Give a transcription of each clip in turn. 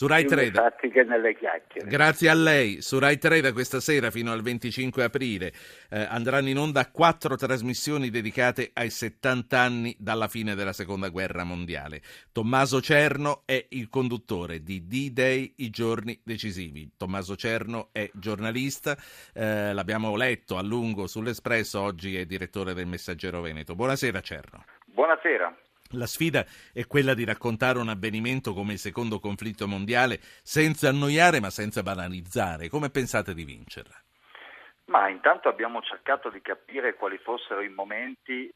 Su Rai 3. che nelle chiacchiere. Grazie a lei. Su Rai 3 da questa sera fino al 25 aprile eh, andranno in onda quattro trasmissioni dedicate ai 70 anni dalla fine della Seconda Guerra Mondiale. Tommaso Cerno è il conduttore di D-Day, i giorni decisivi. Tommaso Cerno è giornalista, eh, l'abbiamo letto a lungo sull'Espresso, oggi è direttore del Messaggero Veneto. Buonasera Cerno. Buonasera. La sfida è quella di raccontare un avvenimento come il secondo conflitto mondiale senza annoiare ma senza banalizzare. Come pensate di vincerla? Ma intanto abbiamo cercato di capire quali fossero i momenti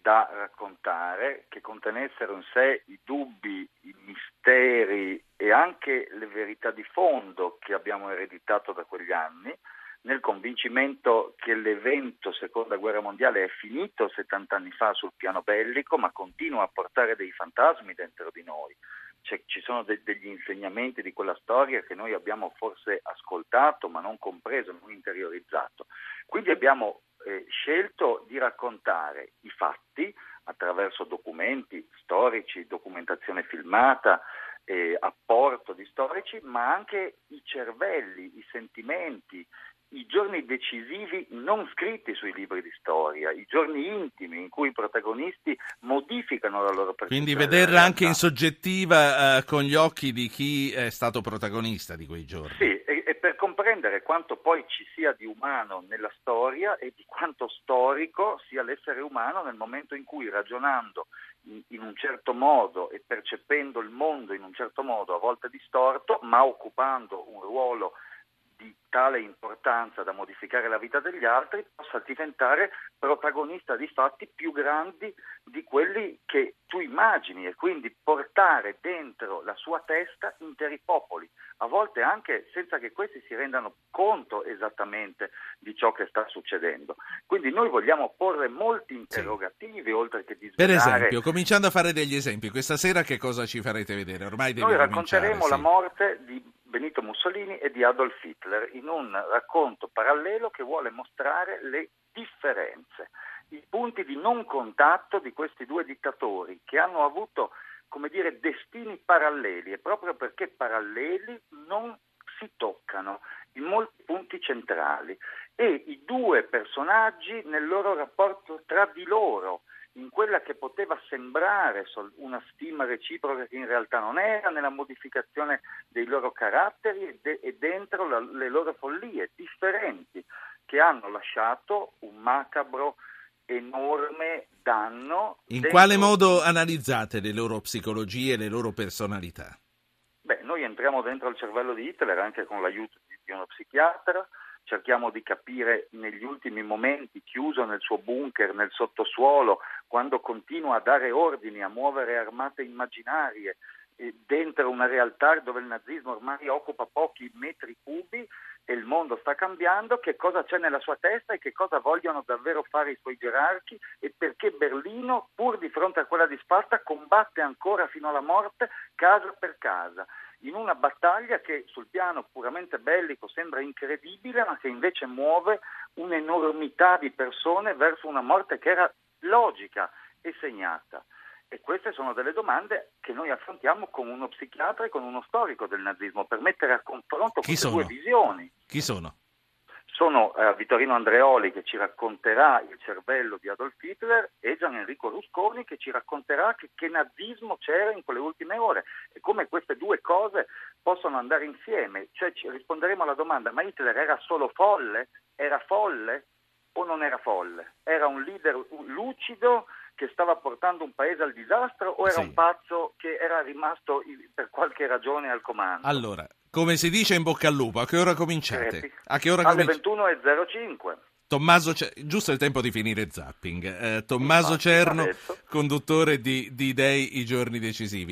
da raccontare che contenessero in sé i dubbi, i misteri e anche le verità di fondo che abbiamo ereditato da quegli anni nel convincimento che l'evento seconda guerra mondiale è finito 70 anni fa sul piano bellico, ma continua a portare dei fantasmi dentro di noi. Cioè, ci sono de- degli insegnamenti di quella storia che noi abbiamo forse ascoltato, ma non compreso, non interiorizzato. Quindi abbiamo eh, scelto di raccontare i fatti attraverso documenti storici, documentazione filmata, eh, apporto di storici, ma anche i cervelli, i sentimenti, i giorni decisivi non scritti sui libri di storia, i giorni intimi in cui i protagonisti modificano la loro percezione. Quindi vederla anche in soggettiva eh, con gli occhi di chi è stato protagonista di quei giorni. Sì, e, e, per comprendere quanto poi ci sia di umano nella storia e di quanto storico sia l'essere umano nel momento in cui ragionando in, in un certo modo e percependo il mondo in un certo modo, a volte distorto, ma occupando un ruolo di tale importanza da modificare la vita degli altri possa diventare protagonista di fatti più grandi di quelli che tu immagini e quindi portare dentro la sua testa interi popoli, a volte anche senza che questi si rendano conto esattamente di ciò che sta succedendo. Quindi noi vogliamo porre molti interrogativi sì. oltre che di Per esempio, cominciando a fare degli esempi, questa sera che cosa ci farete vedere? Ormai Noi racconteremo sì. la morte di Benito Mussolini e di Adolf Hitler in un racconto parallelo che vuole mostrare le differenze, i punti di non contatto di questi due dittatori che hanno avuto, come dire, destini paralleli e proprio perché paralleli non si toccano in molti punti centrali. E i due personaggi nel loro rapporto tra di loro in quella che poteva sembrare una stima reciproca che in realtà non era, nella modificazione dei loro caratteri e, de- e dentro la- le loro follie differenti che hanno lasciato un macabro enorme danno. In quale modo analizzate le loro psicologie e le loro personalità? Beh, noi entriamo dentro il cervello di Hitler anche con l'aiuto di uno psichiatra, cerchiamo di capire negli ultimi momenti, chiuso nel suo bunker, nel sottosuolo, quando continua a dare ordini, a muovere armate immaginarie dentro una realtà dove il nazismo ormai occupa pochi metri cubi e il mondo sta cambiando, che cosa c'è nella sua testa e che cosa vogliono davvero fare i suoi gerarchi e perché Berlino, pur di fronte a quella disfatta, combatte ancora fino alla morte casa per casa in una battaglia che sul piano puramente bellico sembra incredibile, ma che invece muove un'enormità di persone verso una morte che era logica e segnata. E queste sono delle domande che noi affrontiamo con uno psichiatra e con uno storico del nazismo per mettere a confronto Chi queste sono? due visioni. Chi sono? Sono eh, Vittorino Andreoli che ci racconterà il cervello di Adolf Hitler e Gian Enrico Rusconi che ci racconterà che, che nazismo c'era in quelle ultime ore e come queste due cose possono andare insieme. Cioè ci risponderemo alla domanda ma Hitler era solo folle? Era folle o non era folle? Era un leader lucido che stava portando un paese al disastro o era Sì. un pazzo che era rimasto per qualche ragione al comando? Allora, come si dice in bocca al lupo, a che ora cominciate? Crepi. A che ora Alle cominciate? 21.05. Tommaso giusto il tempo di finire zapping. Eh, Tommaso Cerno, conduttore di D-Day, i giorni decisivi.